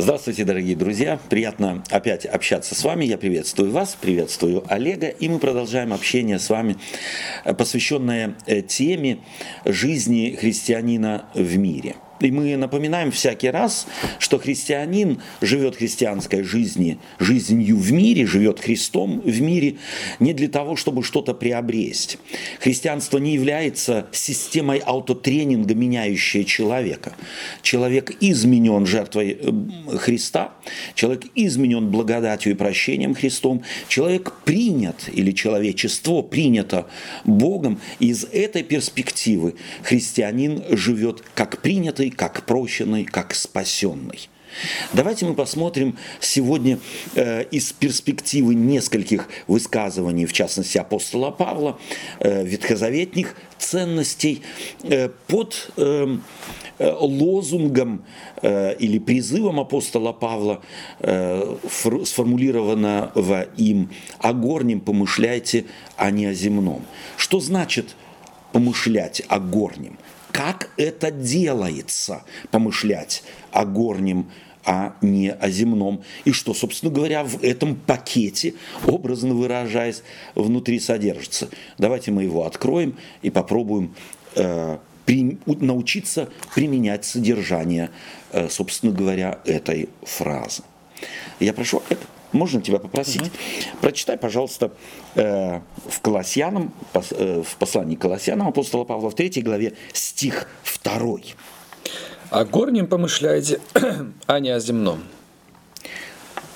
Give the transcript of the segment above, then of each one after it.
Здравствуйте, дорогие друзья. Приятно опять общаться с вами. Я приветствую вас, приветствую Олега. И мы продолжаем общение с вами, э, посвященное э, теме жизни христианина в мире – и мы напоминаем всякий раз, что христианин живет христианской жизнью, жизнью в мире, живет Христом в мире не для того, чтобы что-то приобрести. Христианство не является системой аутотренинга, меняющей человека. Человек изменен жертвой э, Христа, человек изменен благодатью и прощением Христом, человек принят или человечество принято Богом. И из этой перспективы христианин живет как принятый как прощенный, как спасенный. Давайте мы посмотрим сегодня э, из перспективы нескольких высказываний, в частности апостола Павла, э, ветхозаветных ценностей э, под э, э лозунгом э, или призывом апостола Павла, э, сформулированного им «О горнем помышляйте, а не о земном». Что значит помышлять о горнем? Как это делается, помышлять о горнем, а не о земном. И что, собственно говоря, в этом пакете, образно выражаясь, внутри содержится. Давайте мы его откроем и попробуем э, при, научиться применять содержание, э, собственно говоря, этой фразы. Я прошу. Можно тебя попросить? Угу. Прочитай, пожалуйста, э, в Колоссянам, э, в послании Колоссянам апостола Павла в 3 главе стих 2. «О горнем помышляйте, а не о земном».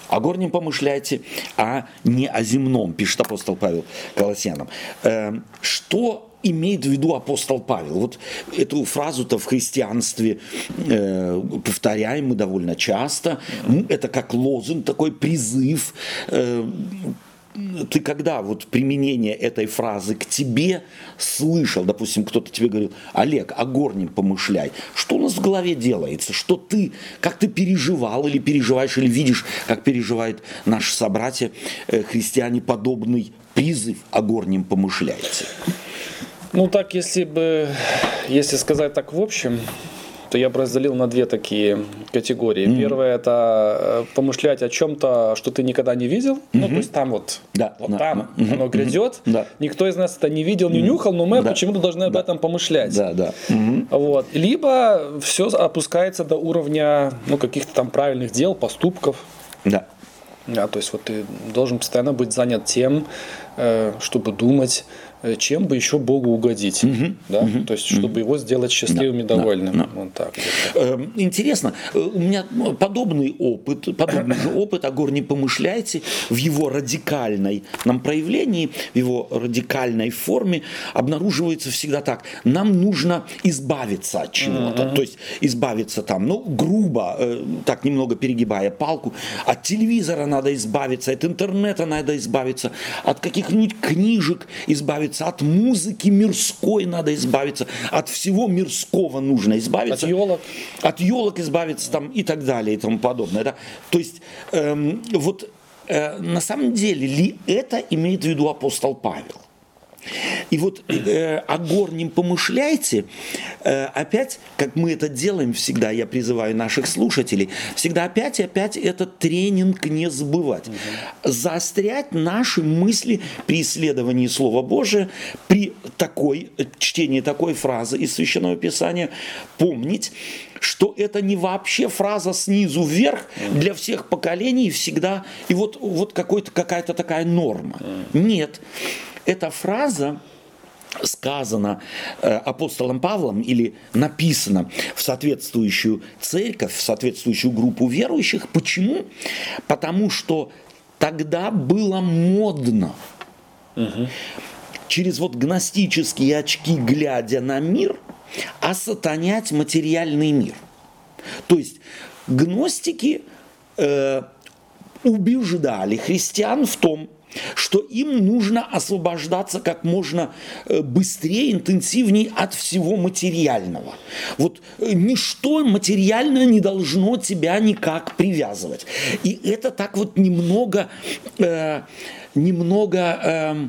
О горнем помышляйте, а не о земном, пишет апостол Павел Колоссянам. Э, что имеет в виду апостол Павел? Вот эту фразу-то в христианстве э, повторяем мы довольно часто. Это как лозунг, такой призыв. Э, ты когда вот применение этой фразы к тебе слышал, допустим, кто-то тебе говорил, Олег, о горнем помышляй, что у нас в голове делается, что ты, как ты переживал или переживаешь, или видишь, как переживают наши собратья, э, христиане, подобный призыв о горнем помышляйте? Ну так, если бы, если сказать так в общем, то я бы разделил на две такие категории. Mm-hmm. Первое это э, помышлять о чем-то, что ты никогда не видел. Mm-hmm. Ну, то есть там вот, да, вот да, там mm-hmm. оно грядет. Mm-hmm. Никто из нас это не видел, не mm-hmm. нюхал, но мы да. почему-то должны об да. этом помышлять. Да, да. Mm-hmm. Вот. Либо все опускается до уровня ну, каких-то там правильных дел, поступков. Да. Да, то есть вот ты должен постоянно быть занят тем, э, чтобы думать, чем бы еще Богу угодить, угу, да? угу, то есть чтобы угу. его сделать счастливым да, и довольным. Да, да. Вот так. Эм, интересно, э, у меня подобный опыт, подобный же опыт, Агор, не помышляйте, в его радикальной нам проявлении, в его радикальной форме обнаруживается всегда так. Нам нужно избавиться от чего-то, uh-huh. то есть избавиться там, ну, грубо, э, так немного перегибая палку, от телевизора надо избавиться, от интернета надо избавиться, от каких-нибудь книжек избавиться, избавиться, от музыки мирской надо избавиться, от всего мирского нужно избавиться. От елок. От елок избавиться там и так далее и тому подобное. Да? То есть эм, вот э, на самом деле ли это имеет в виду апостол Павел? И вот э, о горнем помышляйте, э, опять, как мы это делаем всегда, я призываю наших слушателей, всегда опять и опять этот тренинг не забывать. Угу. Заострять наши мысли при исследовании Слова Божия, при такой, чтении такой фразы из Священного Писания, помнить, что это не вообще фраза снизу вверх для всех поколений всегда, и вот, вот какая-то такая норма. Нет эта фраза сказано э, апостолом Павлом или написано в соответствующую церковь, в соответствующую группу верующих. Почему? Потому что тогда было модно угу. через вот гностические очки, глядя на мир, осатанять материальный мир. То есть гностики э, убеждали христиан в том, что им нужно освобождаться как можно э, быстрее, интенсивнее от всего материального. Вот э, ничто материальное не должно тебя никак привязывать. И это так вот немного, э, немного... Э,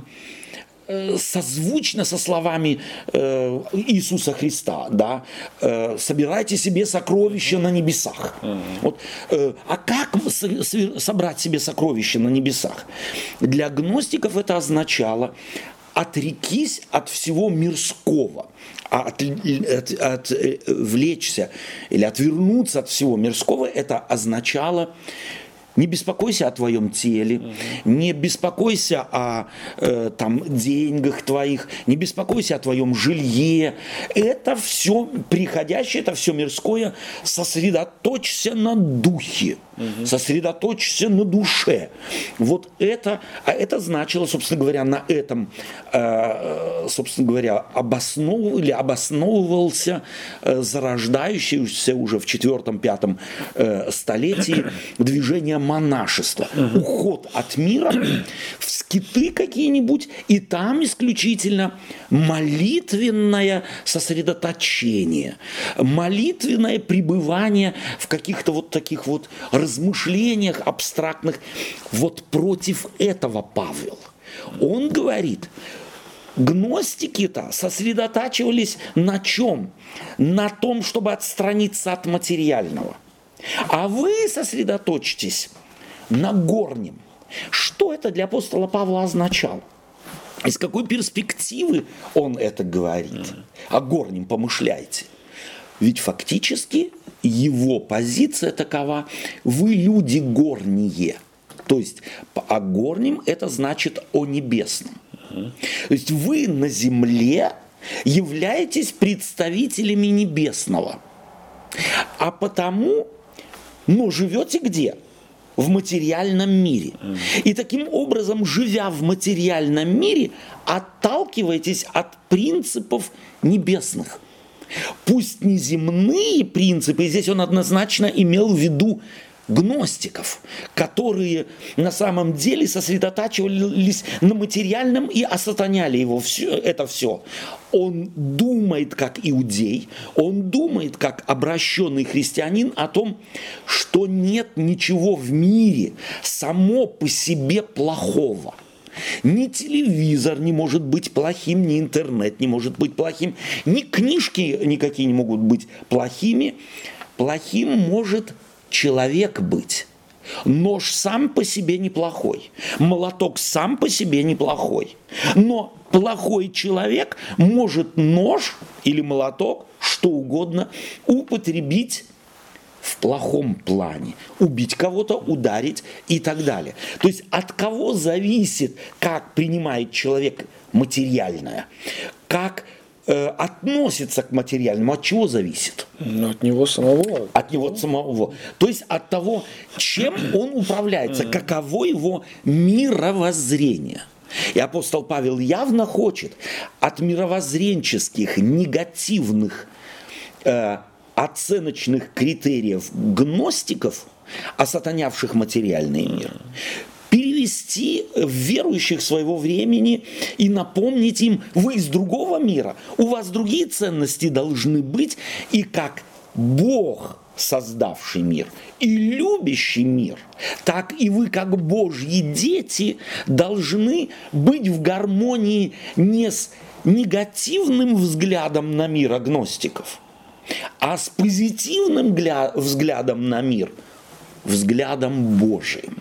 созвучно со словами э, Иисуса Христа, да, э, собирайте себе сокровища на небесах. Вот, э, а как собрать себе сокровища на небесах? Для гностиков это означало отрекись от всего мирского, а от, от, от, э, влечься или отвернуться от всего мирского, это означало не беспокойся о твоем теле, не беспокойся о э, там, деньгах твоих, не беспокойся о твоем жилье. Это все приходящее, это все мирское. Сосредоточься на духе, угу. сосредоточься на душе. Вот это, а это значило, собственно говоря, на этом, э, собственно говоря, обосновывал, или обосновывался э, зарождающийся уже в четвертом-пятом э, столетии движение монашество, угу. уход от мира в скиты какие-нибудь, и там исключительно молитвенное сосредоточение, молитвенное пребывание в каких-то вот таких вот размышлениях абстрактных. Вот против этого Павел. Он говорит, Гностики-то сосредотачивались на чем? На том, чтобы отстраниться от материального – а вы сосредоточьтесь на горнем. Что это для апостола Павла означало? Из какой перспективы он это говорит? О горнем помышляйте. Ведь фактически его позиция такова, вы люди горние. То есть о горнем это значит о небесном. То есть вы на земле являетесь представителями небесного. А потому но живете где? В материальном мире. И таким образом, живя в материальном мире, отталкиваетесь от принципов небесных. Пусть не земные принципы, здесь он однозначно имел в виду гностиков, которые на самом деле сосредотачивались на материальном и осатаняли его все, это все. Он думает как иудей, он думает как обращенный христианин о том, что нет ничего в мире само по себе плохого. Ни телевизор не может быть плохим, ни интернет не может быть плохим, ни книжки никакие не могут быть плохими. Плохим может человек быть. Нож сам по себе неплохой, молоток сам по себе неплохой. Но плохой человек может нож или молоток, что угодно, употребить в плохом плане. Убить кого-то, ударить и так далее. То есть от кого зависит, как принимает человек материальное, как э, относится к материальному, от чего зависит? Ну, от него самого. От него самого. То есть от того, чем он управляется, каково его мировоззрение. И апостол Павел явно хочет от мировоззренческих, негативных, э, оценочных критериев гностиков, осатанявших материальный мир, перевести верующих своего времени и напомнить им, вы из другого мира, у вас другие ценности должны быть, и как Бог создавший мир и любящий мир, так и вы, как Божьи дети, должны быть в гармонии не с негативным взглядом на мир агностиков, а с позитивным взглядом на мир, взглядом Божиим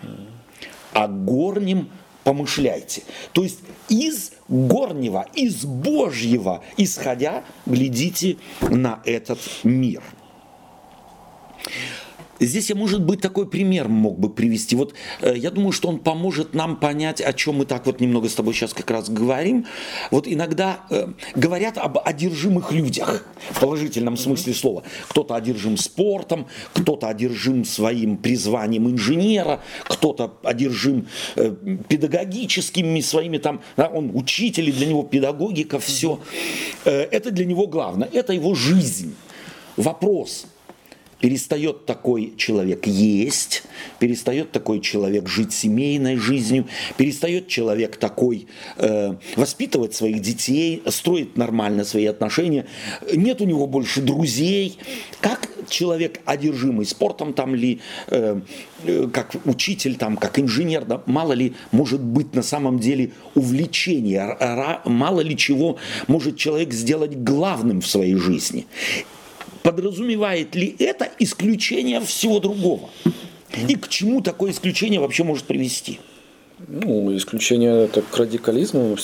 о горнем помышляйте. То есть из горнего, из Божьего исходя, глядите на этот мир. Здесь я, может быть, такой пример мог бы привести. Вот э, я думаю, что он поможет нам понять, о чем мы так вот немного с тобой сейчас как раз говорим. Вот иногда э, говорят об одержимых людях в положительном смысле слова. Кто-то одержим спортом, кто-то одержим своим призванием инженера, кто-то одержим э, педагогическими своими там, да, он учитель, и для него педагогика, все. Э, это для него главное, это его жизнь. Вопрос – перестает такой человек есть, перестает такой человек жить семейной жизнью, перестает человек такой э, воспитывать своих детей, строить нормально свои отношения, нет у него больше друзей. Как человек, одержимый спортом там ли, э, э, как учитель, там, как инженер, да, мало ли может быть на самом деле увлечение, мало ли чего может человек сделать главным в своей жизни. Подразумевает ли это исключение всего другого? И к чему такое исключение вообще может привести? Ну, исключение это к радикализму.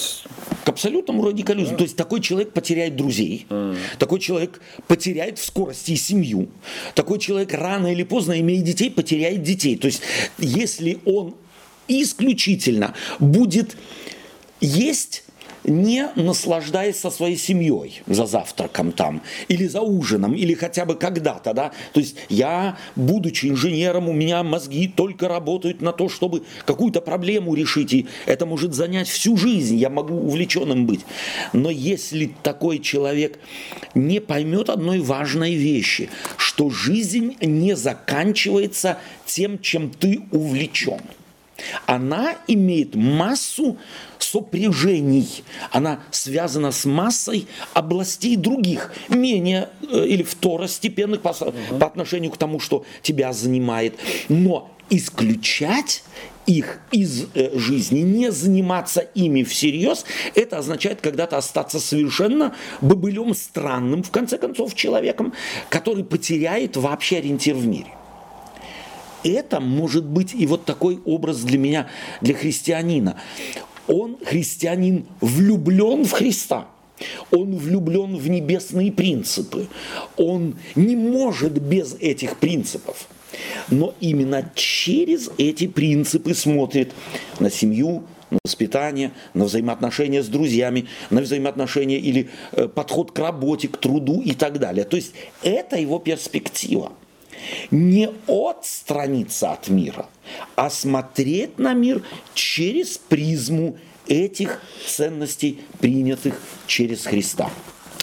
К абсолютному радикализму. Да. То есть такой человек потеряет друзей, mm. такой человек потеряет в скорости семью, такой человек рано или поздно, имея детей, потеряет детей. То есть если он исключительно будет есть не наслаждаясь со своей семьей за завтраком там, или за ужином, или хотя бы когда-то, да. То есть я, будучи инженером, у меня мозги только работают на то, чтобы какую-то проблему решить, и это может занять всю жизнь, я могу увлеченным быть. Но если такой человек не поймет одной важной вещи, что жизнь не заканчивается тем, чем ты увлечен – она имеет массу сопряжений. Она связана с массой областей других, менее э, или второстепенных по, угу. по отношению к тому, что тебя занимает. Но исключать их из э, жизни, не заниматься ими всерьез, это означает когда-то остаться совершенно бобылем странным, в конце концов, человеком, который потеряет вообще ориентир в мире это может быть и вот такой образ для меня, для христианина. Он, христианин, влюблен в Христа. Он влюблен в небесные принципы. Он не может без этих принципов. Но именно через эти принципы смотрит на семью, на воспитание, на взаимоотношения с друзьями, на взаимоотношения или э, подход к работе, к труду и так далее. То есть это его перспектива не отстраниться от мира, а смотреть на мир через призму этих ценностей, принятых через Христа.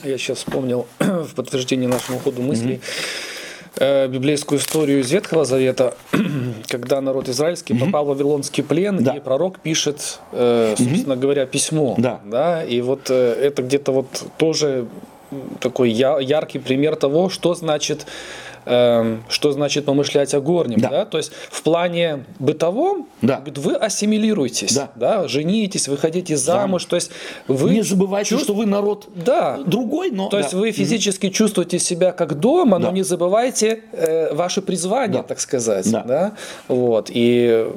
Я сейчас вспомнил в подтверждение нашему ходу мыслей mm-hmm. библейскую историю из Ветхого Завета, когда народ израильский mm-hmm. попал в Вавилонский плен, да. и пророк пишет, э, собственно mm-hmm. говоря, письмо. Да. Да, и вот э, это где-то вот тоже такой яркий пример того, что значит Эм, что значит помышлять о горнем, да. да? То есть в плане бытовом да. вы ассимилируетесь, да. Да? женитесь, выходите замуж, да. то есть вы не забывайте, чувств... что вы народ да. другой, но то да. есть вы физически mm чувствуете себя как дома, но да. не забывайте э, ваше призвание, да. так сказать, да. Да? вот и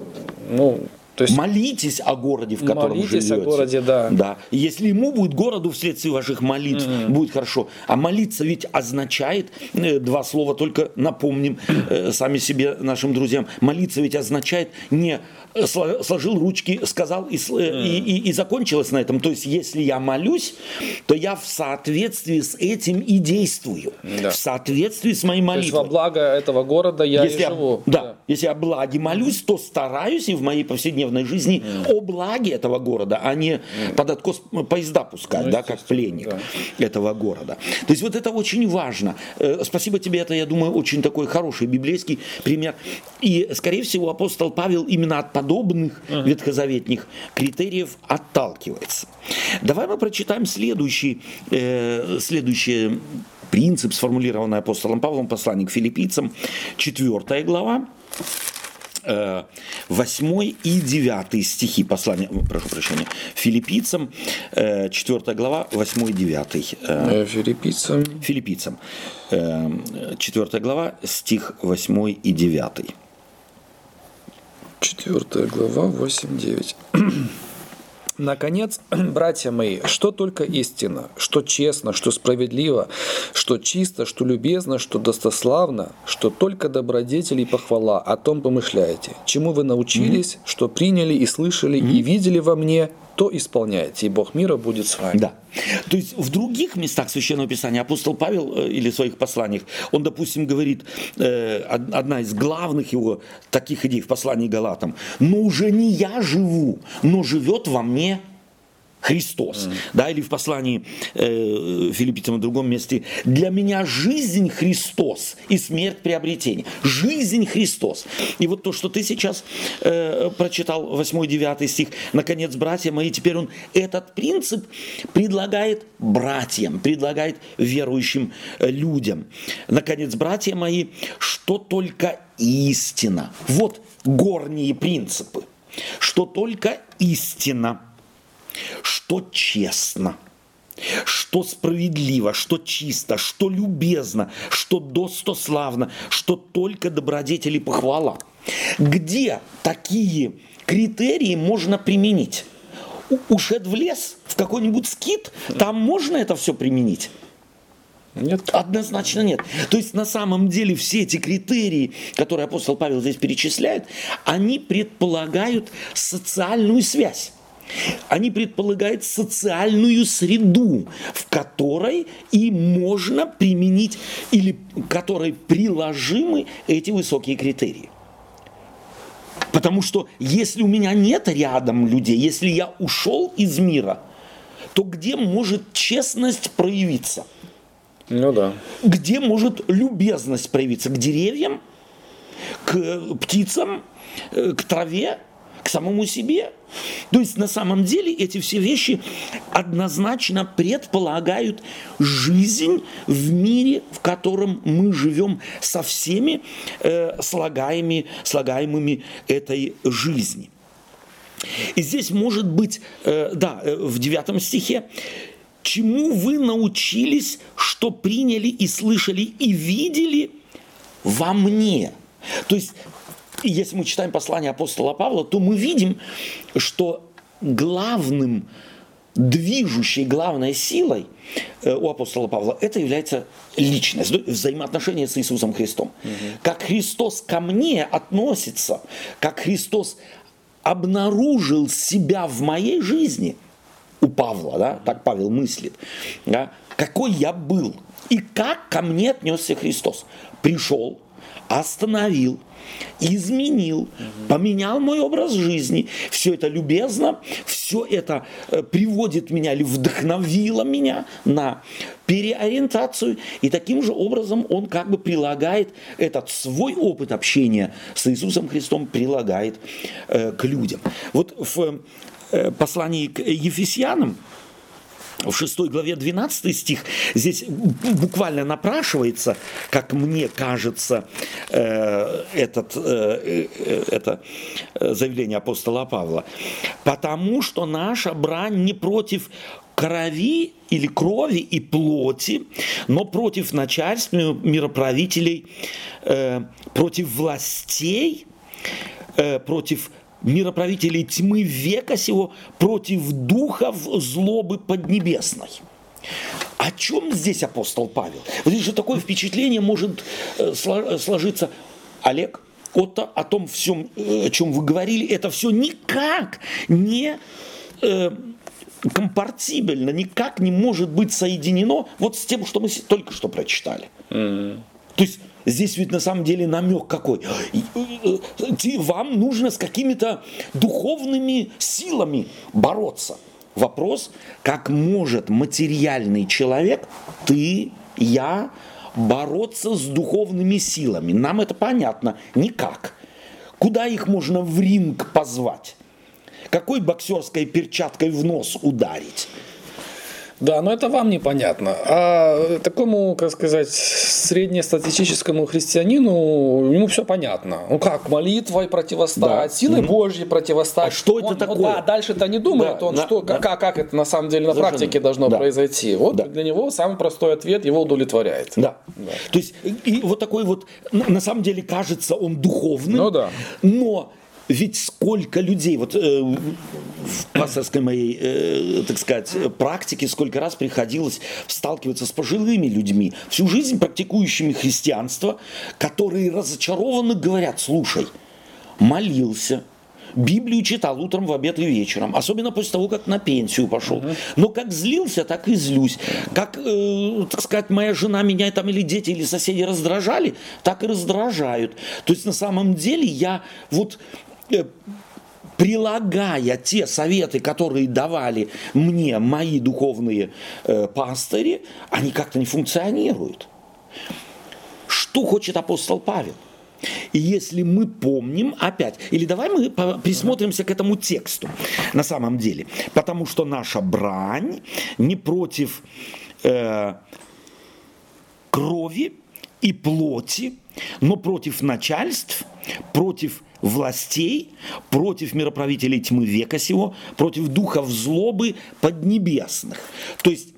ну то есть молитесь о городе, в котором молитесь живете. о городе, да. Да. И если ему будет городу вследствие ваших молитв, mm-hmm. будет хорошо. А молиться ведь означает, э, два слова только напомним э, сами себе, нашим друзьям, молиться ведь означает не Э, сложил ручки, сказал и, mm. и, и, и закончилось на этом. То есть, если я молюсь, то я в соответствии с этим и действую. Да. В соответствии с моей молитвой. То есть, во благо этого города я если и живу. Я, да, да, если я о благе молюсь, то стараюсь и в моей повседневной жизни mm. о благе этого города, а не mm. под откос поезда пускать, ну, да, как пленник да. этого города. То есть, вот это очень важно. Э, спасибо тебе, это, я думаю, очень такой хороший библейский пример. И, скорее всего, апостол Павел именно от подобных uh-huh. ветхозаветных критериев отталкивается. Давай мы прочитаем следующий, э, следующий принцип, сформулированный апостолом Павлом, посланник к филиппийцам, 4 глава. 8 э, и 9 стихи послания, прошу прощения, филиппийцам, 4 э, глава, 8 и 9. Э, филиппийцам. Филиппийцам, 4 глава, стих 8 и 9. Четвертая глава, 8-9. Наконец, братья мои, что только истина, что честно, что справедливо, что чисто, что любезно, что достославно, что только добродетели и похвала, о том помышляете. Чему вы научились, что приняли и слышали и видели во мне, то исполняете, и Бог мира будет с вами. Да. То есть в других местах Священного Писания апостол Павел э, или в своих посланиях, он, допустим, говорит, э, одна из главных его таких идей в послании Галатам, но уже не я живу, но живет во мне Христос. Mm. Да, или в послании э, Филиппийцам в другом месте. Для меня жизнь Христос и смерть приобретение. Жизнь Христос. И вот то, что ты сейчас э, прочитал, 8-9 стих, наконец, братья мои, теперь он этот принцип предлагает братьям, предлагает верующим э, людям. Наконец, братья мои, что только истина. Вот горние принципы. Что только истина что честно, что справедливо, что чисто, что любезно, что достославно, что только добродетели похвала. Где такие критерии можно применить? Ушед в лес, в какой-нибудь скит, там можно это все применить? Нет. Однозначно нет. То есть на самом деле все эти критерии, которые апостол Павел здесь перечисляет, они предполагают социальную связь. Они предполагают социальную среду, в которой и можно применить или которой приложимы эти высокие критерии. Потому что если у меня нет рядом людей, если я ушел из мира, то где может честность проявиться? Ну да. Где может любезность проявиться? К деревьям, к птицам, э, к траве, к самому себе? То есть на самом деле эти все вещи однозначно предполагают жизнь в мире, в котором мы живем со всеми э, слагаемыми, слагаемыми этой жизни. И здесь может быть, э, да, э, в девятом стихе, чему вы научились, что приняли и слышали и видели во мне. То есть и если мы читаем послание апостола Павла, то мы видим, что главным движущей, главной силой э, у апостола Павла это является личность, взаимоотношения с Иисусом Христом. Угу. Как Христос ко мне относится, как Христос обнаружил себя в моей жизни, у Павла, да, так Павел мыслит, да, какой я был и как ко мне отнесся Христос. Пришел, остановил, изменил, поменял мой образ жизни. Все это любезно, все это э, приводит меня или вдохновило меня на переориентацию. И таким же образом он как бы прилагает этот свой опыт общения с Иисусом Христом, прилагает э, к людям. Вот в э, послании к Ефесянам, в 6 главе 12 стих здесь буквально напрашивается, как мне кажется, э, этот, э, э, это заявление апостола Павла. «Потому что наша брань не против крови или крови и плоти, но против начальств, мироправителей, против властей, против мироправителей тьмы века сего против духов злобы поднебесной. О чем здесь апостол Павел? Вот здесь же такое впечатление может э, сложиться. Олег, вот о том всем, э, о чем вы говорили, это все никак не э, компартибельно, никак не может быть соединено вот с тем, что мы только что прочитали. Mm-hmm. То есть Здесь ведь на самом деле намек какой. Вам нужно с какими-то духовными силами бороться. Вопрос, как может материальный человек, ты, я, бороться с духовными силами. Нам это понятно. Никак. Куда их можно в ринг позвать? Какой боксерской перчаткой в нос ударить? Да, но это вам непонятно. А такому, как сказать, среднестатистическому христианину, ему все понятно. Ну как, молитвой противостать, да. силой угу. Божьей противостать. А что это он, такое? Ну, да, дальше-то не думает да, он, да, что, да. Как, как это на самом деле на Совершенно. практике должно да. произойти. Вот да. для него самый простой ответ его удовлетворяет. Да. да. То есть, и вот такой вот, на самом деле кажется он духовным, ну, да. но ведь сколько людей, вот э, в пасторской моей, э, так сказать, практике, сколько раз приходилось сталкиваться с пожилыми людьми, всю жизнь практикующими христианство, которые разочарованно говорят, слушай, молился, Библию читал утром, в обед и вечером, особенно после того, как на пенсию пошел. Но как злился, так и злюсь. Как, э, так сказать, моя жена меня там или дети, или соседи раздражали, так и раздражают. То есть на самом деле я вот прилагая те советы, которые давали мне мои духовные э, пастыри, они как-то не функционируют. Что хочет апостол Павел? И если мы помним, опять, или давай мы присмотримся к этому тексту на самом деле, потому что наша брань не против э, крови и плоти, но против начальств, против властей, против мироправителей тьмы века сего, против духов злобы поднебесных. То есть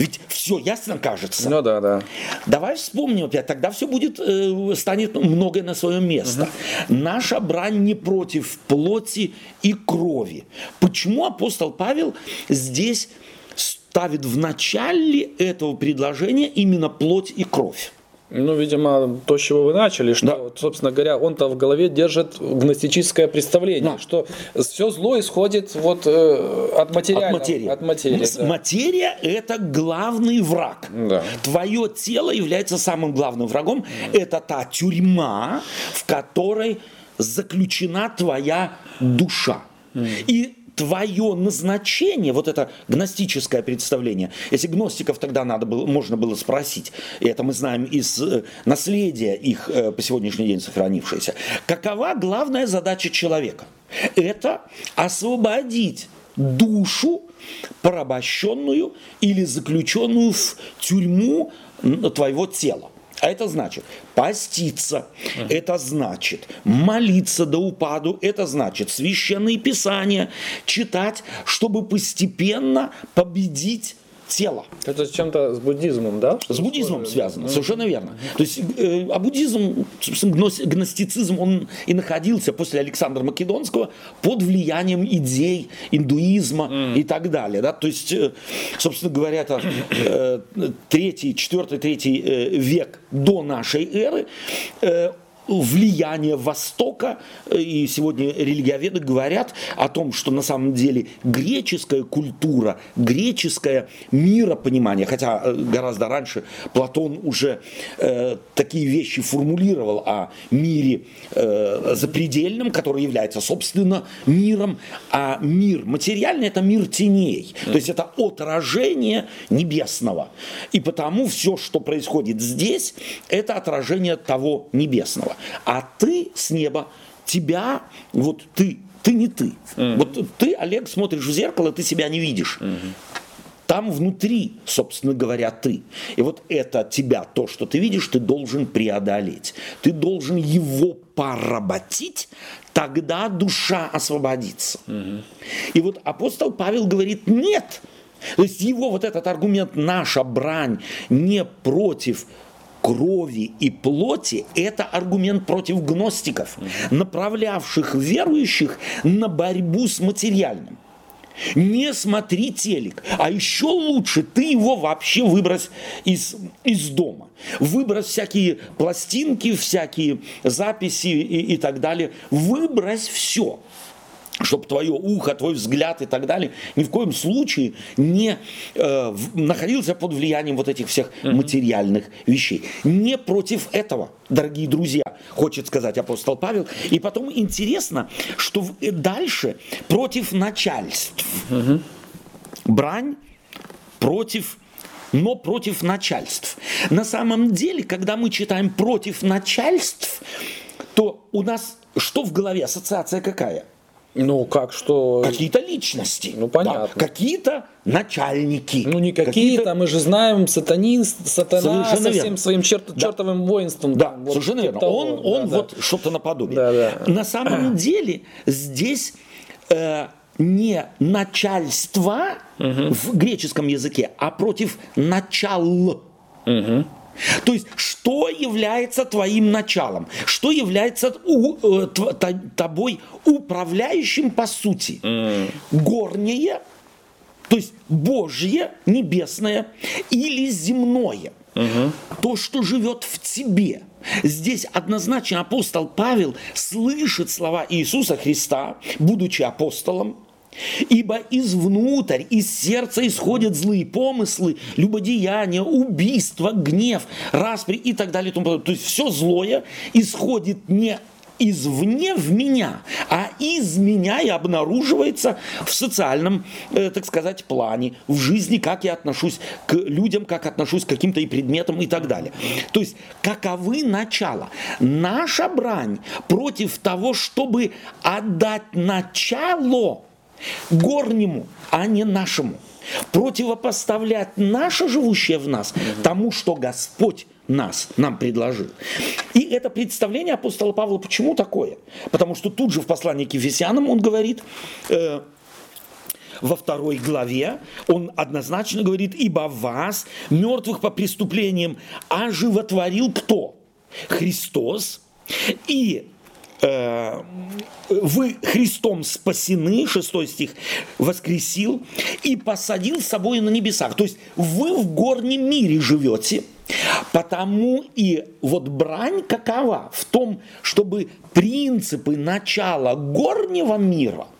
ведь все ясно кажется. Ну да, да. Давай вспомним опять, тогда все будет, э, станет многое на свое место. Угу. Наша брань не против плоти и крови. Почему апостол Павел здесь ставит в начале этого предложения именно плоть и кровь? Ну, видимо, то, с чего вы начали, что, да. собственно говоря, он-то в голове держит гностическое представление, да. что все зло исходит вот э, от материального. От материи. От материи да. Материя – это главный враг. Да. Твое тело является самым главным врагом. Да. Это та тюрьма, в которой заключена твоя душа. Mm. И твое назначение, вот это гностическое представление, если гностиков тогда надо было, можно было спросить, и это мы знаем из э, наследия их э, по сегодняшний день сохранившееся, какова главная задача человека? Это освободить душу, порабощенную или заключенную в тюрьму твоего тела. А это значит поститься, это значит молиться до упаду, это значит священные писания читать, чтобы постепенно победить тело. Это с чем-то с буддизмом, да? С буддизмом связано, совершенно верно. То есть, э, а буддизм, гностицизм, он и находился после Александра Македонского под влиянием идей индуизма mm. и так далее. Да? То есть, э, собственно говоря, это э, третий, четвертый, третий э, век до нашей эры э, влияние Востока, и сегодня религиоведы говорят о том, что на самом деле греческая культура, греческое миропонимание, хотя э, гораздо раньше Платон уже э, такие вещи формулировал о мире э, запредельном, который является, собственно, миром, а мир материальный – это мир теней, то есть это отражение небесного. И потому все, что происходит здесь, это отражение того небесного а ты с неба, тебя, вот ты, ты не ты. Mm-hmm. Вот ты, Олег, смотришь в зеркало, ты себя не видишь. Mm-hmm. Там внутри, собственно говоря, ты. И вот это тебя, то, что ты видишь, ты должен преодолеть. Ты должен его поработить, тогда душа освободится. Угу. И вот апостол Павел говорит, нет. То есть его вот этот аргумент, наша брань не против крови и плоти – это аргумент против гностиков, направлявших верующих на борьбу с материальным. Не смотри телек, а еще лучше ты его вообще выбрось из, из дома. Выбрось всякие пластинки, всякие записи и, и так далее. Выбрось все чтобы твое ухо, твой взгляд и так далее ни в коем случае не э, в, находился под влиянием вот этих всех mm-hmm. материальных вещей. Не против этого, дорогие друзья, хочет сказать апостол Павел. И потом интересно, что э, дальше против начальств. Mm-hmm. Брань против но против начальств. На самом деле, когда мы читаем против начальств, то у нас что в голове? Ассоциация какая? Ну, как что? Какие-то личности. Ну, понятно. Да, какие-то начальники. Ну, не какие-то, какие мы же знаем, сатанин, сатана совершенно со всем верно. своим черт, да. чертовым воинством. Да, вот совершенно верно. Того. Он, он да, вот да. что-то наподобие. Да, да. На самом деле здесь э, не начальство угу. в греческом языке, а против начал. Угу. То есть, что является твоим началом? Что является у, э, тобой управляющим по сути? Mm. Горнее, то есть Божье, небесное или земное? Угу. То, что живет в тебе. Здесь однозначно апостол Павел слышит слова Иисуса Христа, будучи апостолом, Ибо извнутрь, из сердца исходят злые помыслы, любодеяния, убийства, гнев, распри и так далее. То есть все злое исходит не извне в меня, а из меня и обнаруживается в социальном, э, так сказать, плане, в жизни, как я отношусь к людям, как отношусь к каким-то и предметам и так далее. То есть, каковы начала? Наша брань против того, чтобы отдать начало горнему, а не нашему. Противопоставлять наше живущее в нас тому, что Господь нас, нам предложил. И это представление апостола Павла почему такое? Потому что тут же в послании к Ефесянам он говорит, э, во второй главе, он однозначно говорит, ибо вас, мертвых по преступлениям, оживотворил кто? Христос. И вы Христом спасены, 6 стих, воскресил и посадил с собой на небесах. То есть вы в горнем мире живете, потому и вот брань какова? В том, чтобы принципы начала горнего мира –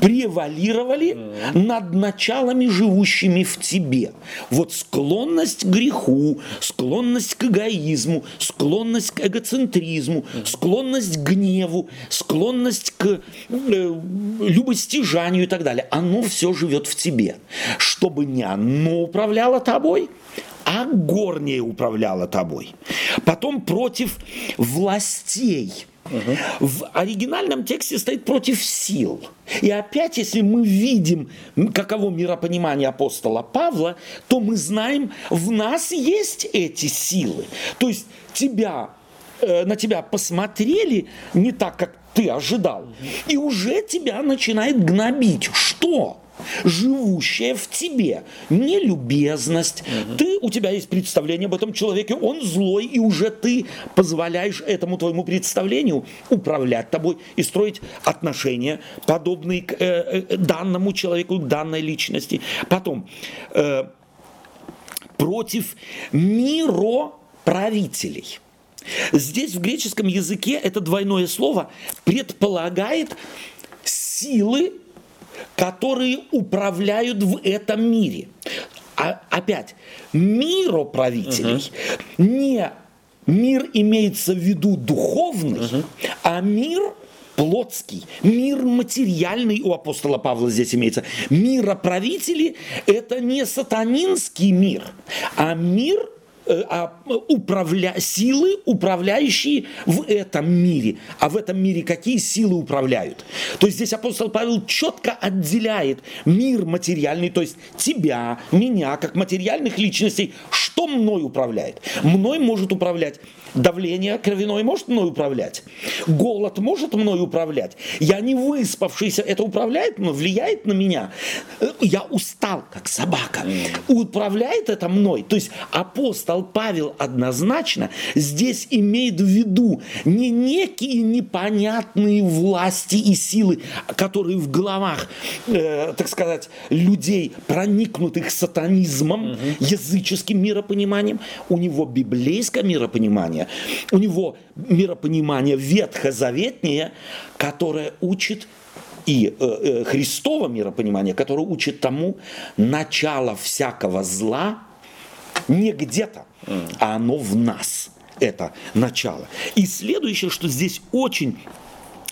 превалировали mm-hmm. над началами, живущими в тебе. Вот склонность к греху, склонность к эгоизму, склонность к эгоцентризму, mm-hmm. склонность к гневу, склонность к э, любостяжанию и так далее. Оно все живет в тебе. Чтобы не оно управляло тобой, а горнее управляло тобой. Потом против властей – В оригинальном тексте стоит против сил. И опять, если мы видим, каково миропонимание апостола Павла, то мы знаем, в нас есть эти силы. То есть тебя, э, на тебя посмотрели не так, как ты ожидал, и уже тебя начинает гнобить. Что? Живущая в тебе. Нелюбезность. Угу. Ты, у тебя есть представление об этом человеке, он злой, и уже ты позволяешь этому твоему представлению управлять тобой и строить отношения, подобные к э, э, данному человеку, к данной личности. Потом, э, против мироправителей. Здесь в греческом языке это двойное слово предполагает силы которые управляют в этом мире. А, опять, мироправителей угу. не мир имеется в виду духовный, угу. а мир плотский, мир материальный у апостола Павла здесь имеется. Мироправители – это не сатанинский мир, а мир управля... силы, управляющие в этом мире. А в этом мире какие силы управляют? То есть здесь апостол Павел четко отделяет мир материальный, то есть тебя, меня, как материальных личностей, что мной управляет? Мной может управлять давление кровяное, может мной управлять? Голод может мной управлять? Я не выспавшийся, это управляет, но влияет на меня? Я устал, как собака. Управляет это мной? То есть апостол Павел однозначно здесь имеет в виду не некие непонятные власти и силы, которые в головах, э, так сказать, людей, проникнутых сатанизмом, угу. языческим миропониманием, у него библейское миропонимание, у него миропонимание ветхозаветнее, которое учит и э, э, Христово миропонимание, которое учит тому начало всякого зла не где-то, а оно в нас. Это начало. И следующее, что здесь очень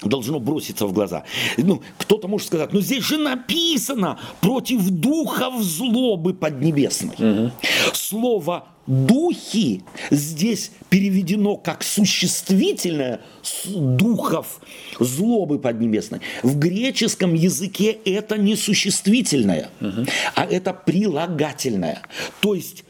должно броситься в глаза. Ну, кто-то может сказать, ну здесь же написано против духов злобы поднебесной. Угу. Слово духи здесь переведено как существительное духов злобы поднебесной. В греческом языке это не существительное, угу. а это прилагательное. То есть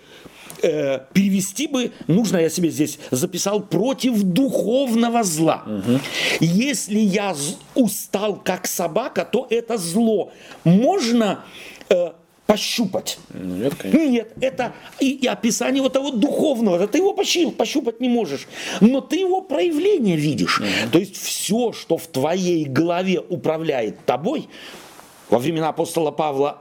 э, перевести бы, нужно, я себе здесь записал, против духовного зла. Угу. Если я устал как собака, то это зло. Можно э, пощупать. Нет, конечно. Нет, это и, и описание вот того духовного. Ты его пощупать, пощупать не можешь, но ты его проявление видишь. Угу. То есть все, что в твоей голове управляет тобой, во времена апостола Павла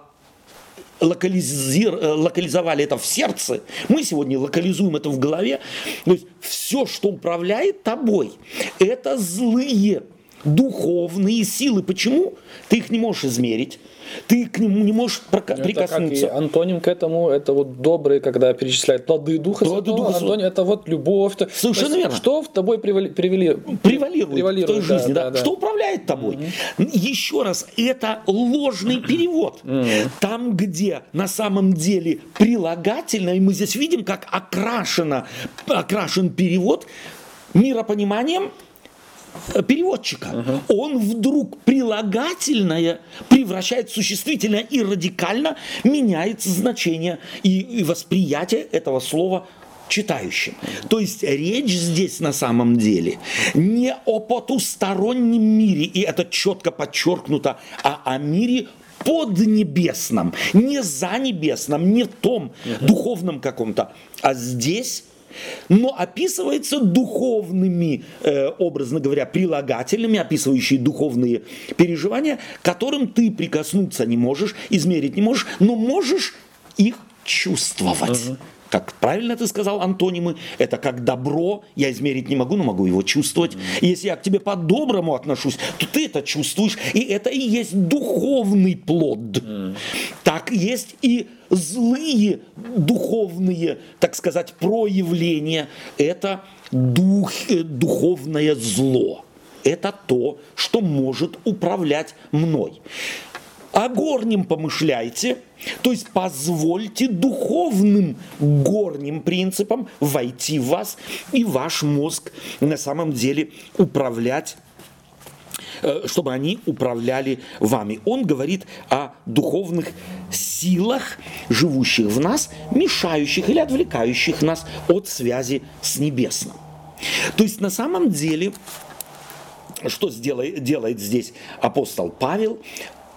локализир, э, локализовали это в сердце, мы сегодня локализуем это в голове. То есть все, что управляет тобой, это злые духовные силы. Почему? Ты их не можешь измерить. Ты к нему не можешь это прикоснуться. И антоним к этому, это вот добрые, когда перечисляют плоды Духа плоды. Духа антоним, это вот любовь. Совершенно верно. Что в тобой привали, привели, превалирует, превалирует в твоей жизни, да, да, да. что управляет тобой. Угу. Еще раз, это ложный перевод. Угу. Там, где на самом деле прилагательно, и мы здесь видим, как окрашено, окрашен перевод миропониманием, переводчика. Угу. Он вдруг прилагательное превращает в существительное и радикально меняет значение и, и восприятие этого слова читающим. То есть речь здесь на самом деле не о потустороннем мире, и это четко подчеркнуто, а о мире поднебесном, не за небесном, не том духовном каком-то, а здесь но описывается духовными, э, образно говоря, прилагательными, описывающие духовные переживания, которым ты прикоснуться не можешь, измерить не можешь, но можешь их чувствовать. Uh-huh как правильно ты сказал, антонимы, это как добро, я измерить не могу, но могу его чувствовать. И если я к тебе по-доброму отношусь, то ты это чувствуешь, и это и есть духовный плод. Так есть и злые духовные, так сказать, проявления. Это дух, э, духовное зло. Это то, что может управлять мной о горнем помышляйте, то есть позвольте духовным горним принципам войти в вас и ваш мозг на самом деле управлять чтобы они управляли вами. Он говорит о духовных силах, живущих в нас, мешающих или отвлекающих нас от связи с небесным. То есть на самом деле, что делает здесь апостол Павел?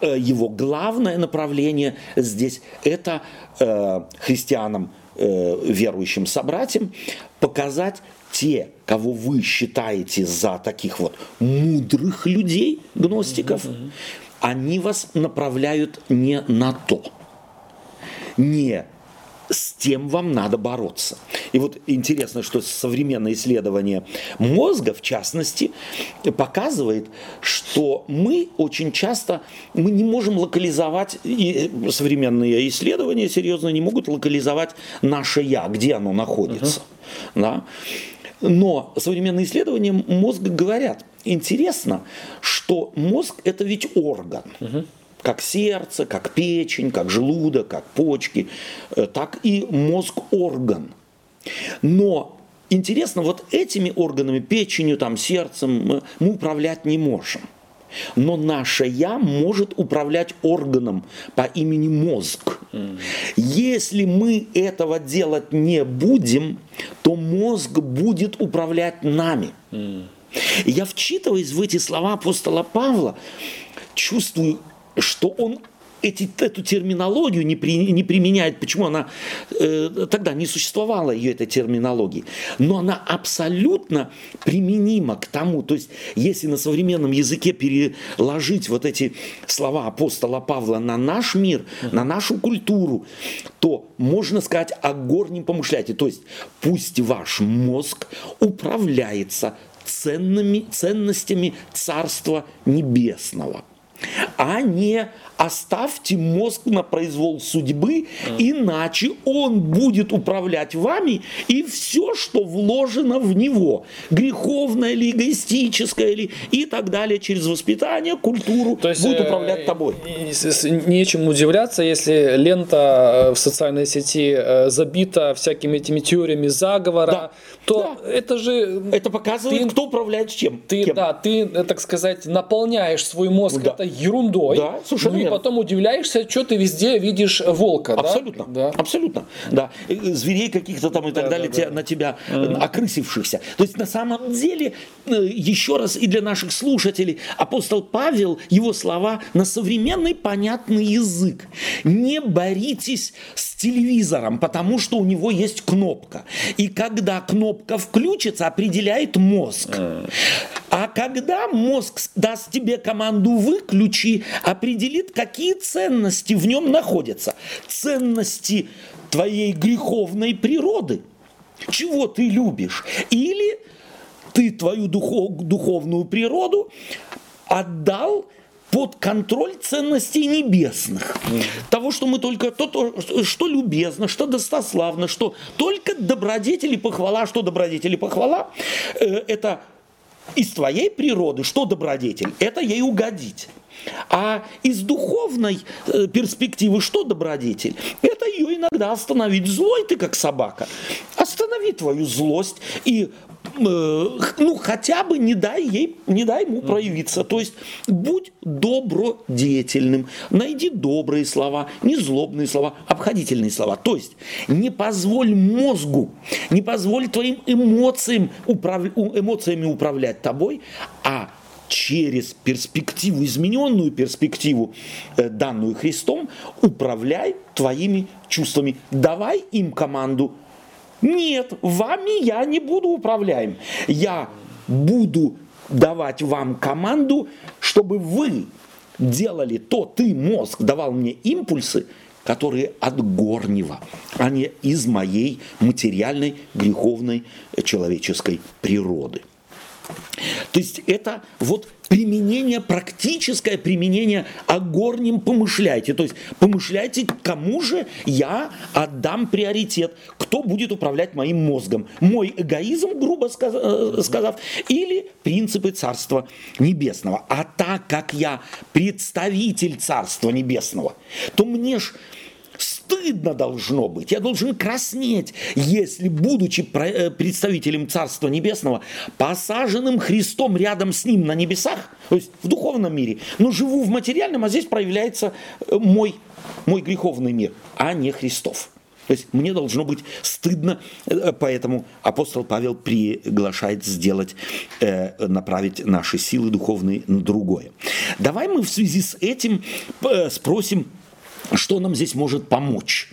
Э, его главное направление здесь это э, христианам, э, верующим собратьям, показать те, кого вы считаете за таких вот мудрых людей, гностиков, mm-hmm. они вас направляют не на то, не с тем вам надо бороться. И вот интересно, что современное исследование мозга, в частности, показывает, что мы очень часто, мы не можем локализовать, и современные исследования серьезно не могут локализовать наше «я», где оно находится. Uh-huh. Да? Но современные исследования мозга говорят, интересно, что мозг – это ведь орган. Uh-huh как сердце, как печень, как желудок, как почки, э, так и мозг-орган. Но интересно, вот этими органами, печенью, там, сердцем, мы управлять не можем. Но наше «я» может управлять органом по имени мозг. Если мы этого делать не будем, то мозг будет управлять нами. Я, вчитываясь в эти слова апостола Павла, чувствую что он эти, эту терминологию не, при, не применяет. Почему она э, тогда не существовала ее этой терминологии? Но она абсолютно применима к тому. То есть, если на современном языке переложить вот эти слова апостола Павла на наш мир, на нашу культуру, то можно сказать о горнем помышляйте. То есть, пусть ваш мозг управляется ценными, ценностями Царства Небесного а не оставьте мозг на произвол судьбы, иначе он будет управлять вами, и все, что вложено в него, греховное или эгоистическое, или и так далее, через воспитание, культуру, То есть, будет э, управлять тобой. Нечем удивляться, если лента э, в социальной сети э, забита всякими этими теориями заговора, да. то да. это же... Это показывает, ты, кто управляет чем. Ты, кем. да, ты, так сказать, наполняешь свой мозг да. этой ерундой. Да, совершенно ну, и потом удивляешься, что ты везде видишь волка. Абсолютно. Да? Абсолютно. Да. Зверей каких-то там и так да, далее да, да. на тебя mm. окрысившихся. То есть на самом деле, э, еще раз и для наших слушателей, апостол Павел, его слова на современный понятный язык. Не боритесь с телевизором, потому что у него есть кнопка. И когда кнопка включится, определяет мозг. Mm. А когда мозг даст тебе команду «выключи», определит, какие ценности в нем находятся. Ценности твоей греховной природы. Чего ты любишь? Или ты твою духов, духовную природу отдал под контроль ценностей небесных. Того, что мы только, то, то, что любезно, что достославно, что только добродетели похвала, что добродетели похвала, э, это из твоей природы, что добродетель, это ей угодить. А из духовной э, перспективы что добродетель? Это ее иногда остановить. Злой ты, как собака. Останови твою злость и Э, ну, хотя бы не дай ей, не дай ему проявиться. То есть будь добродетельным, найди добрые слова, не злобные слова, обходительные слова. То есть не позволь мозгу, не позволь твоим эмоциям, управ... эмоциями управлять тобой, а через перспективу, измененную перспективу, э, данную Христом, управляй твоими чувствами. Давай им команду нет, вами я не буду управляем. Я буду давать вам команду, чтобы вы делали то, ты, мозг, давал мне импульсы, которые от горнего, а не из моей материальной, греховной, человеческой природы. То есть это вот применение, практическое применение о горнем помышляйте. То есть помышляйте, кому же я отдам приоритет, кто будет управлять моим мозгом. Мой эгоизм, грубо э, сказав, или принципы Царства Небесного. А так как я представитель Царства Небесного, то мне ж стыдно должно быть, я должен краснеть, если, будучи э, представителем Царства Небесного, посаженным Христом рядом с Ним на небесах, то есть в духовном мире, но живу в материальном, а здесь проявляется э, мой, мой греховный мир, а не Христов. То есть мне должно быть стыдно, э, поэтому апостол Павел приглашает сделать, направить наши силы духовные на другое. Давай мы в связи с этим спросим что нам здесь может помочь?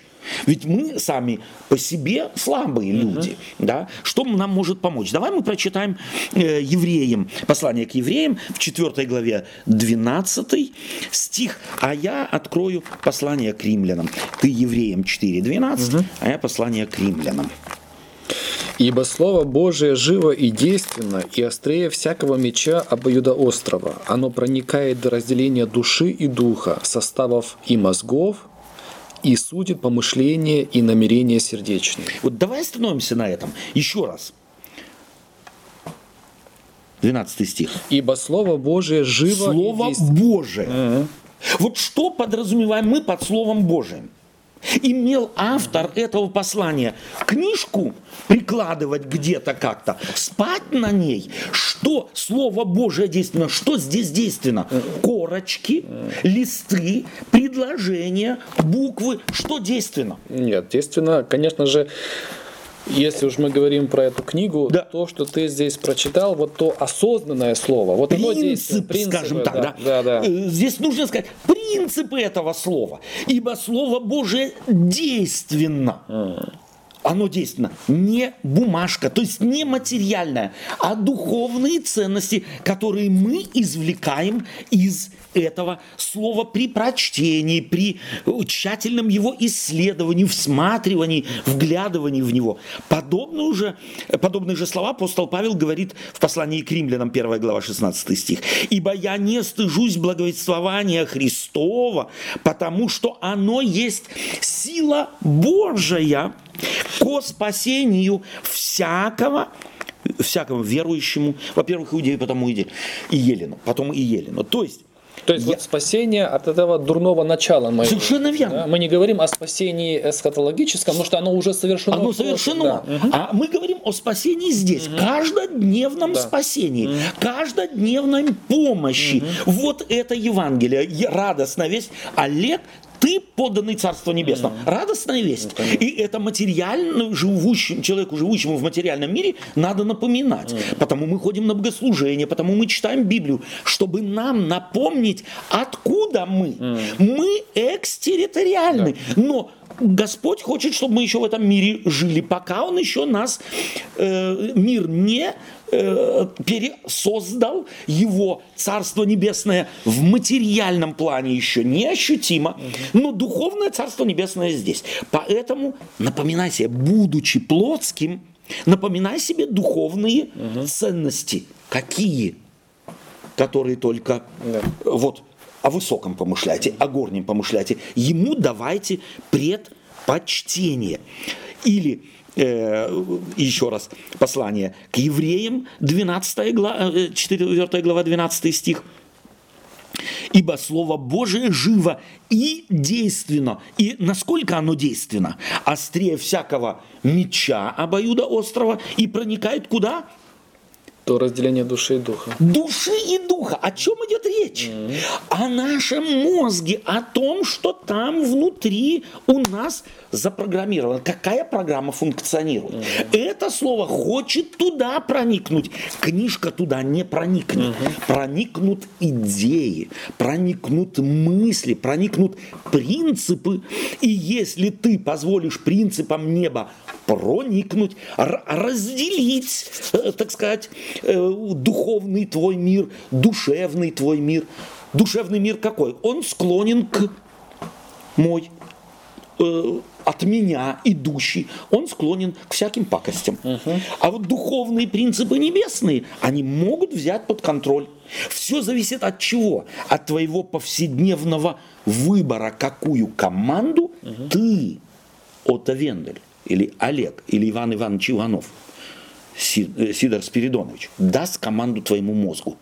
Ведь мы сами по себе слабые люди. Uh-huh. Да? Что нам может помочь? Давай мы прочитаем э, евреям, послание к евреям в 4 главе 12 стих, а я открою послание к римлянам. Ты евреям 4.12, uh-huh. а я послание к римлянам. Ибо Слово Божие живо и действенно, и острее всякого меча обоюдоострого. Оно проникает до разделения души и духа, составов и мозгов, и судит помышления и намерения сердечные. Вот давай остановимся на этом еще раз. 12 стих. Ибо Слово Божие живо Слово и Божие. Угу. Вот что подразумеваем мы под Словом Божиим? Имел автор этого послания книжку прикладывать где-то как-то, спать на ней, что Слово Божие действенно, что здесь действенно? Корочки, листы, предложения, буквы, что действенно? Нет, действенно, конечно же, если уж мы говорим про эту книгу, да. то, что ты здесь прочитал, вот то осознанное слово, вот принцип, оно принципы, скажем так, да, да. Да, да. Э, здесь нужно сказать принципы этого слова, ибо Слово Божие действенно. Mm оно действенно не бумажка, то есть не материальная, а духовные ценности, которые мы извлекаем из этого слова при прочтении, при тщательном его исследовании, всматривании, вглядывании в него. Подобные, уже, подобные же слова апостол Павел говорит в послании к римлянам 1 глава 16 стих. «Ибо я не стыжусь благовествования Христова, потому что оно есть сила Божия ко спасению всякого, всякому верующему, во-первых, иудею, потом и Елену, потом и Елену. То есть то есть я... вот спасение от этого дурного начала. Мы, Совершенно верно. Да? Мы не говорим о спасении эсхатологическом, потому что оно уже совершено. Оно совершено. Да. А мы говорим о спасении здесь, угу. каждодневном да. спасении, угу. каждодневной помощи. Угу. Вот это Евангелие, радостная весть. Олег ты подданный Царству Небесному. Mm-hmm. Радостная весть. Ну, и это материально живущему, человеку, живущему в материальном мире, надо напоминать. Mm-hmm. Потому мы ходим на богослужение, потому мы читаем Библию, чтобы нам напомнить, откуда мы. Mm-hmm. Мы экстерриториальны. Yeah. Но Господь хочет, чтобы мы еще в этом мире жили, пока Он еще нас, э, мир не э, пересоздал, его Царство Небесное в материальном плане еще неощутимо, но духовное Царство Небесное здесь. Поэтому напоминайте, будучи плотским, Напоминай себе духовные угу. ценности. Какие? Которые только да. вот о высоком помышляйте, о горнем помышляйте. Ему давайте предпочтение. Или э, еще раз послание к евреям, 12 глава, 4 глава, 12 стих. Ибо Слово Божие живо и действенно. И насколько оно действенно? Острее всякого меча обоюда острова и проникает куда? То разделение души и духа. Души и духа. О чем идет речь? Mm-hmm. О нашем мозге, о том, что там внутри у нас запрограммировано. Какая программа функционирует? Mm-hmm. Это слово хочет туда проникнуть. Книжка туда не проникнет. Mm-hmm. Проникнут идеи, проникнут мысли, проникнут принципы. И если ты позволишь принципам неба проникнуть, разделить, э, так сказать, духовный твой мир, душевный твой мир. Душевный мир какой? Он склонен к мой э, от меня идущий, он склонен к всяким пакостям. Угу. А вот духовные принципы небесные, они могут взять под контроль. Все зависит от чего? От твоего повседневного выбора, какую команду угу. ты, Отто Вендель, или Олег, или Иван Иванович Иванов, э, Сидор Спиридонович, даст команду твоему мозгу.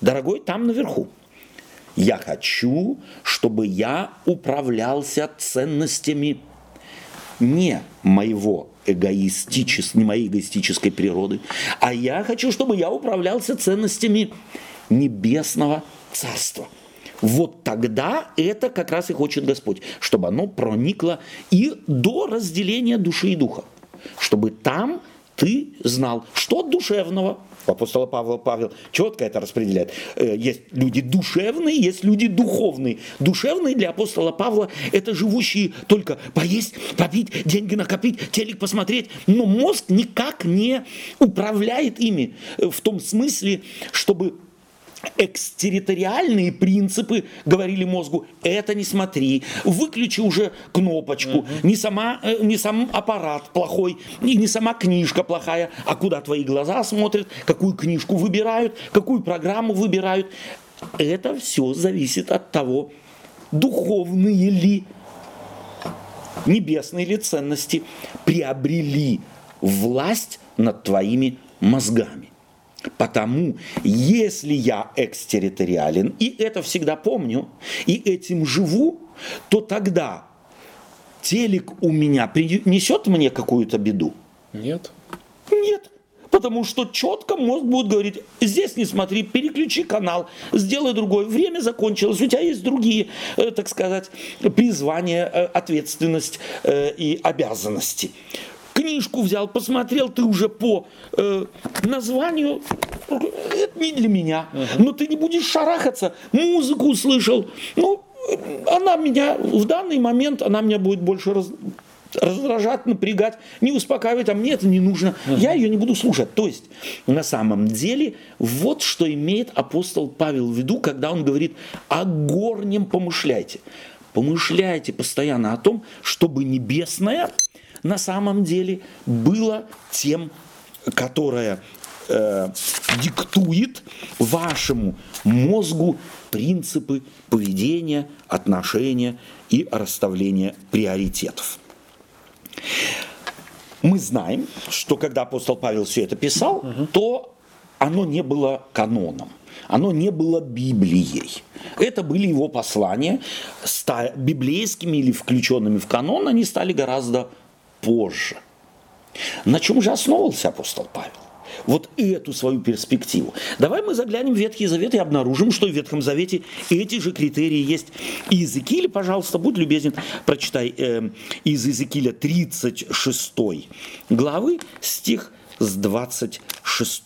Дорогой, там наверху. Я хочу, чтобы я управлялся ценностями не моего эгоистической, не моей эгоистической природы, а я хочу, чтобы я управлялся ценностями небесного царства. Вот тогда это как раз и хочет Господь, чтобы оно проникло и до разделения души и духа. Чтобы там ты знал, что душевного, апостола Павла Павел четко это распределяет. Э, есть люди душевные, есть люди духовные. Душевные для апостола Павла это живущие только поесть, попить, деньги накопить, телек посмотреть. Но мозг никак не управляет ими в том смысле, чтобы экстерриториальные принципы говорили мозгу, это не смотри, выключи уже кнопочку, угу. не, сама, э, не сам аппарат плохой, не, не сама книжка плохая, а куда твои глаза смотрят, какую книжку выбирают, какую программу выбирают. Это все зависит от того, духовные ли, небесные ли ценности приобрели власть над твоими мозгами. Потому, если я экстерриториален, и это всегда помню, и этим живу, то тогда телек у меня несет мне какую-то беду? Нет. Нет. Потому что четко мозг будет говорить, здесь не смотри, переключи канал, сделай другое. Время закончилось, у тебя есть другие, э, так сказать, призвания, э, ответственность э, и обязанности книжку взял, посмотрел ты уже по э, названию, это не для меня. Но ты не будешь шарахаться, музыку услышал. Ну, она меня в данный момент, она меня будет больше раз, раздражать, напрягать, не успокаивать, а мне это не нужно. uh Я ее не буду слушать. То есть, на самом деле, вот что имеет апостол Павел в виду, когда он говорит о горнем помышляйте. Помышляйте постоянно о том, чтобы небесное на самом деле было тем, которое э, диктует вашему мозгу принципы поведения, отношения и расставления приоритетов. Мы знаем, что когда апостол Павел все это писал, угу. то оно не было каноном, оно не было Библией. Это были его послания, библейскими или включенными в канон, они стали гораздо позже. На чем же основывался апостол Павел? Вот эту свою перспективу. Давай мы заглянем в Ветхий Завет и обнаружим, что в Ветхом Завете эти же критерии есть. И Иезекииль, пожалуйста, будь любезен, прочитай э, из Иезекииля 36 главы стих с 26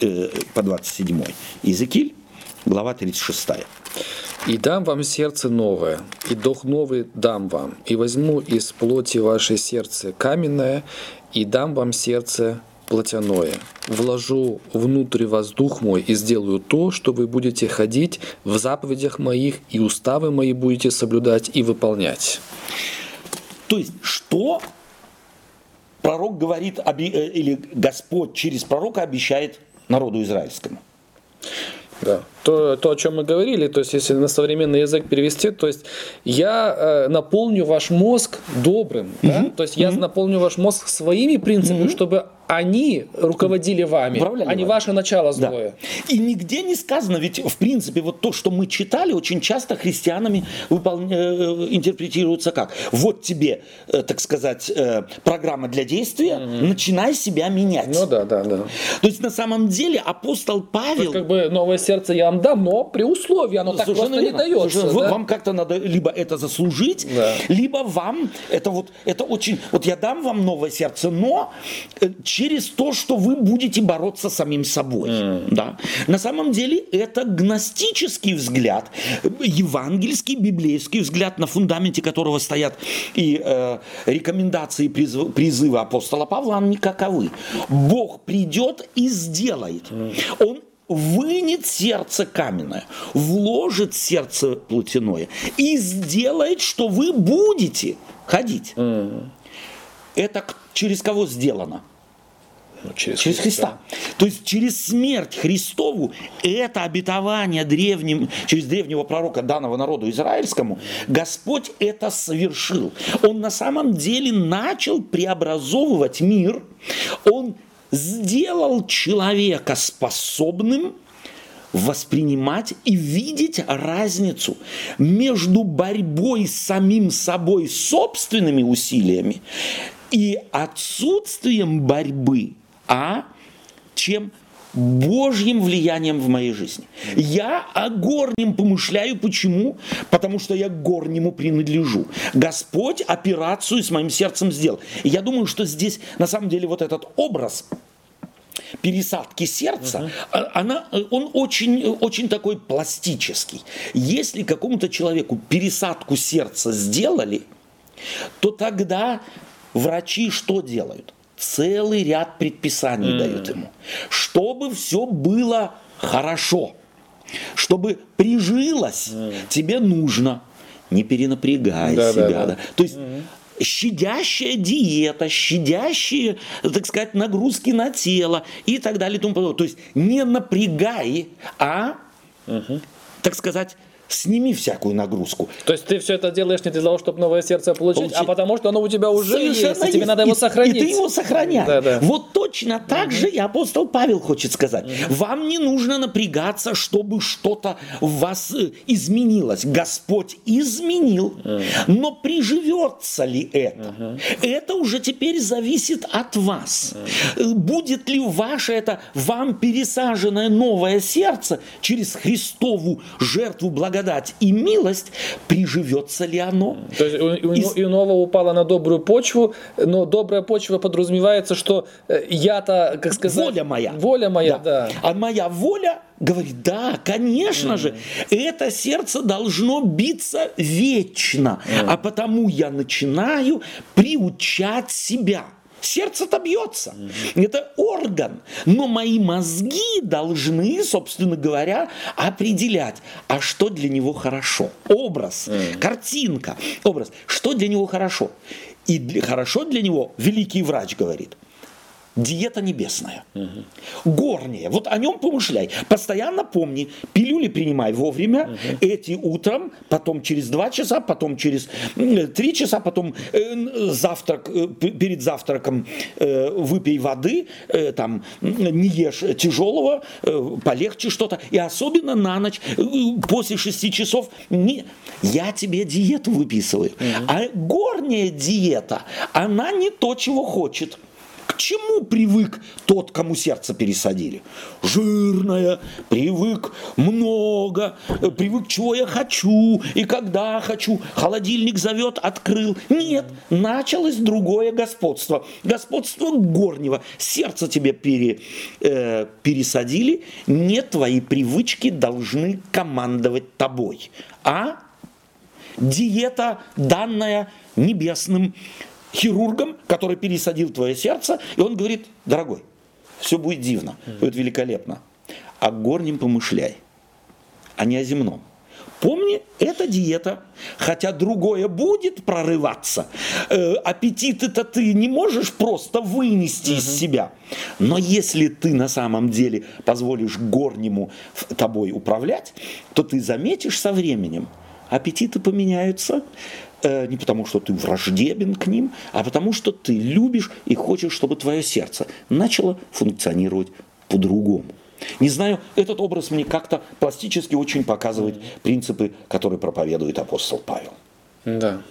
э, по 27. Иезекииль, глава 36. «И дам вам сердце новое, и дух новый дам вам, и возьму из плоти ваше сердце каменное, и дам вам сердце плотяное. Вложу внутрь вас дух мой и сделаю то, что вы будете ходить в заповедях моих, и уставы мои будете соблюдать и выполнять». То есть, что пророк говорит, или Господь через пророка обещает народу израильскому. Да. То, то, о чем мы говорили, то есть если на современный язык перевести, то есть я э, наполню ваш мозг добрым, mm-hmm. да? то есть mm-hmm. я наполню ваш мозг своими принципами, mm-hmm. чтобы они руководили вами, Управляли а не ваше начало злое. Да. И нигде не сказано, ведь в принципе вот то, что мы читали, очень часто христианами выполня... Э, интерпретируется как? Вот тебе, э, так сказать, э, программа для действия, mm-hmm. начинай себя менять. Ну да, да, да. То есть на самом деле апостол Павел... есть, как бы новое сердце я вам дам, но при условии, оно так просто не дается. да? Вам как-то надо либо это заслужить, да. либо вам, это вот, это очень, вот я дам вам новое сердце, но через то, что вы будете бороться с самим собой. Mm. Да? На самом деле это гностический взгляд, евангельский, библейский взгляд, на фундаменте которого стоят и э, рекомендации призыва, призыва апостола Павла, они каковы. Бог придет и сделает. Mm. Он вынет сердце каменное, вложит сердце плотяное и сделает, что вы будете ходить. Mm. Это через кого сделано? Ну, через, через Христа. Христа. То есть через смерть Христову это обетование древним, через древнего пророка данного народу израильскому, Господь это совершил. Он на самом деле начал преобразовывать мир. Он сделал человека способным воспринимать и видеть разницу между борьбой с самим собой собственными усилиями и отсутствием борьбы а чем Божьим влиянием в моей жизни. Я о горнем помышляю. Почему? Потому что я горнему принадлежу. Господь операцию с моим сердцем сделал. И я думаю, что здесь на самом деле вот этот образ пересадки сердца, uh-huh. она, он очень, очень такой пластический. Если какому-то человеку пересадку сердца сделали, то тогда врачи что делают? Целый ряд предписаний mm. дают ему, чтобы все было хорошо, чтобы прижилось, mm. тебе нужно не перенапрягай да, себя, да, да. да. То есть mm щадящая диета, щадящие, так сказать, нагрузки на тело и так далее и тому подобное. То есть не напрягай, а, угу. так сказать, сними всякую нагрузку. То есть ты все это делаешь не для того, чтобы новое сердце получить, получить. а потому что оно у тебя уже Совершенно есть, и тебе надо его сохранить. И ты его сохраняешь. Да, да. Вот точно так угу. же и апостол Павел хочет сказать. Угу. Вам не нужно напрягаться, чтобы что-то в вас э, изменилось. Господь изменил, угу. но приживется ли это? Угу. Это уже теперь зависит от вас. Угу. Будет ли ваше это вам пересаженное новое сердце через Христову жертву благодати благодать и милость, приживется ли оно? То есть у, у и... иного упало на добрую почву, но добрая почва подразумевается, что э, я-то, как сказать... Воля моя. Воля моя, да. да. А моя воля говорит, да, конечно mm. же, это сердце должно биться вечно, mm. а потому я начинаю приучать себя – Сердце-то бьется. Mm-hmm. Это орган. Но мои мозги должны, собственно говоря, определять, а что для него хорошо. Образ, mm-hmm. картинка, образ. Что для него хорошо. И для, хорошо для него, великий врач говорит – диета небесная, угу. горняя. Вот о нем помышляй. Постоянно помни, пилюли принимай вовремя, угу. эти утром, потом через два часа, потом через три часа, потом э, завтрак, э, перед завтраком э, выпей воды, э, там не ешь тяжелого, э, полегче что-то. И особенно на ночь, э, после шести часов, не, я тебе диету выписываю. Угу. А горняя диета, она не то, чего хочет чему привык тот, кому сердце пересадили? Жирное, привык много, привык, чего я хочу и когда хочу. Холодильник зовет, открыл. Нет, началось другое господство. Господство горнего. Сердце тебе пере, э, пересадили. Нет, твои привычки должны командовать тобой. А диета, данная небесным хирургом, который пересадил твое сердце, и он говорит, дорогой, все будет дивно, будет великолепно, а горнем помышляй, а не о земном. Помни, это диета. Хотя другое будет прорываться. Э, аппетиты-то ты не можешь просто вынести угу. из себя. Но если ты на самом деле позволишь горнему тобой управлять, то ты заметишь со временем, аппетиты поменяются, не потому, что ты враждебен к ним, а потому, что ты любишь и хочешь, чтобы твое сердце начало функционировать по-другому. Не знаю, этот образ мне как-то пластически очень показывает принципы, которые проповедует апостол Павел. Да.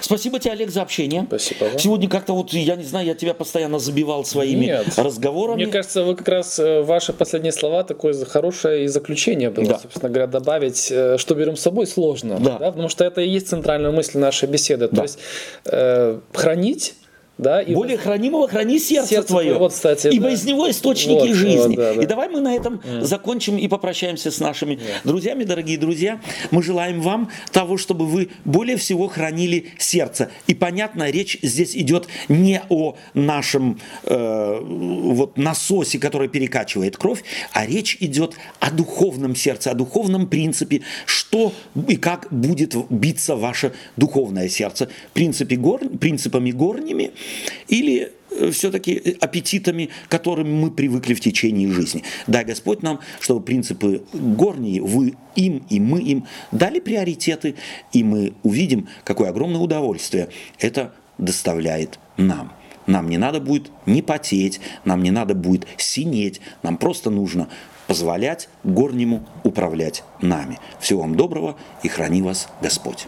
Спасибо тебе, Олег, за общение. Спасибо вам. Сегодня как-то вот, я не знаю, я тебя постоянно забивал своими Нет. разговорами. Мне кажется, вы как раз э, ваши последние слова такое хорошее и заключение было, да. собственно говоря, добавить, э, что берем с собой сложно. Да. Да? Потому что это и есть центральная мысль нашей беседы. Да. То есть э, хранить да, и Более хранимого храни сердце, сердце твое, вот, кстати, ибо да. из него источники вот, жизни. Вот, да, да. И давай мы на этом mm. закончим и попрощаемся с нашими yeah. друзьями, дорогие друзья. Мы желаем вам того, чтобы вы более всего хранили сердце. И понятно, речь здесь идет не о нашем э, вот насосе, который перекачивает кровь, а речь идет о духовном сердце, о духовном принципе, что и как будет биться ваше духовное сердце. Принципе гор, принципами горними – или э, все-таки аппетитами, к которым мы привыкли в течение жизни. Дай Господь нам, чтобы принципы горние, вы им и мы им дали приоритеты, и мы увидим, какое огромное удовольствие это доставляет нам. Нам не надо будет не потеть, нам не надо будет синеть, нам просто нужно позволять горнему управлять нами. Всего вам доброго и храни вас Господь.